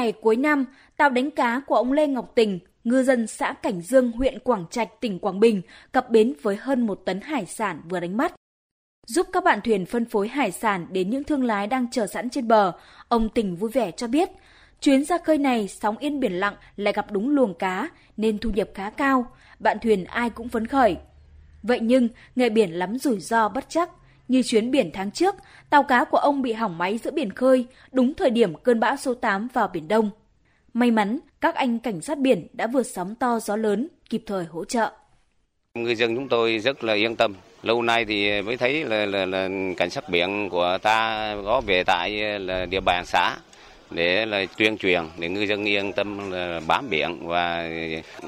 ngày cuối năm, tàu đánh cá của ông Lê Ngọc Tình, ngư dân xã Cảnh Dương, huyện Quảng Trạch, tỉnh Quảng Bình, cập bến với hơn một tấn hải sản vừa đánh bắt. Giúp các bạn thuyền phân phối hải sản đến những thương lái đang chờ sẵn trên bờ, ông Tình vui vẻ cho biết, chuyến ra khơi này sóng yên biển lặng lại gặp đúng luồng cá nên thu nhập khá cao, bạn thuyền ai cũng phấn khởi. Vậy nhưng, nghề biển lắm rủi ro bất chắc. Như chuyến biển tháng trước, tàu cá của ông bị hỏng máy giữa biển khơi, đúng thời điểm cơn bão số 8 vào Biển Đông. May mắn, các anh cảnh sát biển đã vượt sóng to gió lớn, kịp thời hỗ trợ. người dân chúng tôi rất là yên tâm. Lâu nay thì mới thấy là, là, là cảnh sát biển của ta có về tại là địa bàn xã để là tuyên truyền để ngư dân yên tâm là bám biển và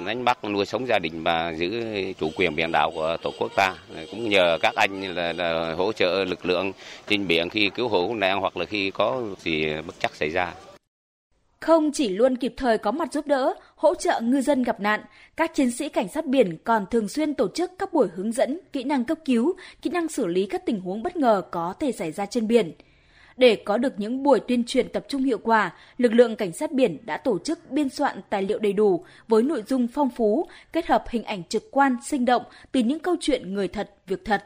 đánh bắt nuôi sống gia đình và giữ chủ quyền biển đảo của tổ quốc ta cũng nhờ các anh là, là hỗ trợ lực lượng trên biển khi cứu hộ nạn hoặc là khi có gì bất chắc xảy ra không chỉ luôn kịp thời có mặt giúp đỡ, hỗ trợ ngư dân gặp nạn, các chiến sĩ cảnh sát biển còn thường xuyên tổ chức các buổi hướng dẫn, kỹ năng cấp cứu, kỹ năng xử lý các tình huống bất ngờ có thể xảy ra trên biển. Để có được những buổi tuyên truyền tập trung hiệu quả, lực lượng cảnh sát biển đã tổ chức biên soạn tài liệu đầy đủ với nội dung phong phú, kết hợp hình ảnh trực quan, sinh động từ những câu chuyện người thật, việc thật.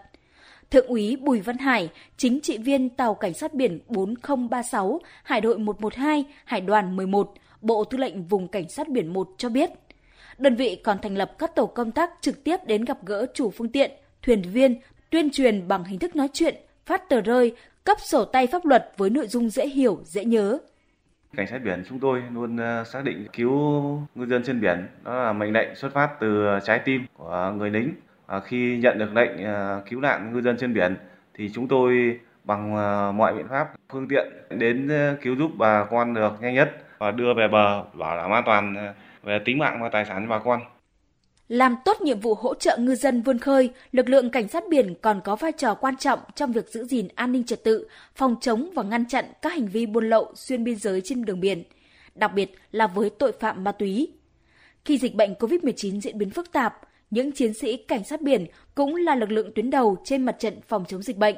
Thượng úy Bùi Văn Hải, chính trị viên tàu cảnh sát biển 4036, Hải đội 112, Hải đoàn 11, Bộ Tư lệnh Vùng Cảnh sát biển 1 cho biết. Đơn vị còn thành lập các tổ công tác trực tiếp đến gặp gỡ chủ phương tiện, thuyền viên, tuyên truyền bằng hình thức nói chuyện, phát tờ rơi, cấp sổ tay pháp luật với nội dung dễ hiểu, dễ nhớ. Cảnh sát biển chúng tôi luôn ờ, xác định cứu ngư dân trên biển đó là mệnh lệnh xuất phát từ trái tim của người lính. Khi nhận được lệnh ờ, cứu nạn ngư dân trên biển thì chúng tôi bằng ờ, mọi biện pháp phương tiện đến cứu giúp bà con được nhanh nhất và đưa về bờ bảo đảm an toàn về tính mạng và tài sản cho bà con. Làm tốt nhiệm vụ hỗ trợ ngư dân vươn khơi, lực lượng cảnh sát biển còn có vai trò quan trọng trong việc giữ gìn an ninh trật tự, phòng chống và ngăn chặn các hành vi buôn lậu xuyên biên giới trên đường biển, đặc biệt là với tội phạm ma túy. Khi dịch bệnh COVID-19 diễn biến phức tạp, những chiến sĩ cảnh sát biển cũng là lực lượng tuyến đầu trên mặt trận phòng chống dịch bệnh.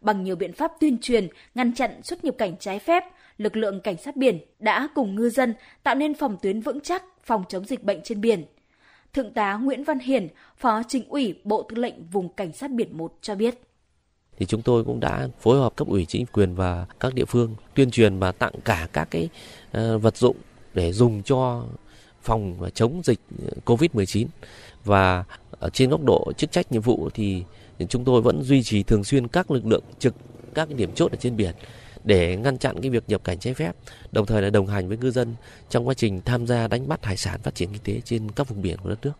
Bằng nhiều biện pháp tuyên truyền, ngăn chặn xuất nhập cảnh trái phép, lực lượng cảnh sát biển đã cùng ngư dân tạo nên phòng tuyến vững chắc phòng chống dịch bệnh trên biển – Thượng tá Nguyễn Văn Hiển, Phó Chính ủy Bộ Tư lệnh Vùng Cảnh sát biển 1 cho biết. Thì chúng tôi cũng đã phối hợp cấp ủy chính quyền và các địa phương tuyên truyền và tặng cả các cái ờ, vật dụng để dùng cho phòng và chống dịch ờ, Covid-19 và ở trên góc độ chức trách nhiệm vụ thì chúng tôi vẫn duy trì thường xuyên các lực lượng trực các điểm chốt ở trên biển để ngăn chặn cái việc nhập cảnh trái phép, đồng thời là đồng hành với ngư dân trong quá trình tham gia đánh bắt hải sản phát triển kinh tế trên các vùng biển của đất nước.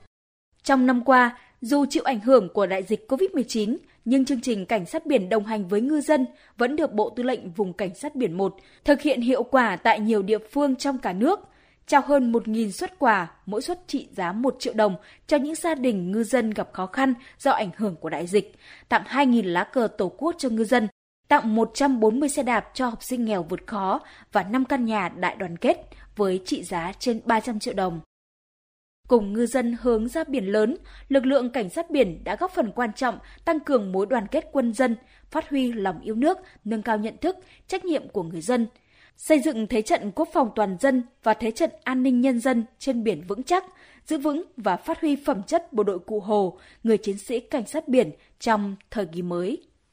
Trong năm qua, dù chịu ảnh hưởng của đại dịch COVID-19, nhưng chương trình Cảnh sát biển đồng hành với ngư dân vẫn được Bộ Tư lệnh Vùng Cảnh sát biển 1 thực hiện hiệu quả tại nhiều địa phương trong cả nước, trao hơn 1.000 xuất quà, mỗi suất trị giá 1 triệu đồng cho những gia đình ngư dân gặp khó khăn do ảnh hưởng của đại dịch, tặng 2.000 lá cờ tổ quốc cho ngư dân, tặng 140 xe đạp cho học sinh nghèo vượt khó và 5 căn nhà đại đoàn kết với trị giá trên 300 triệu đồng. Cùng ngư dân hướng ra biển lớn, lực lượng cảnh sát biển đã góp phần quan trọng tăng cường mối đoàn kết quân dân, phát huy lòng yêu nước, nâng cao nhận thức, trách nhiệm của người dân, xây dựng thế trận quốc phòng toàn dân và thế trận an ninh nhân dân trên biển vững chắc, giữ vững và phát huy phẩm chất bộ đội cụ Hồ, người chiến sĩ cảnh sát biển trong thời kỳ mới.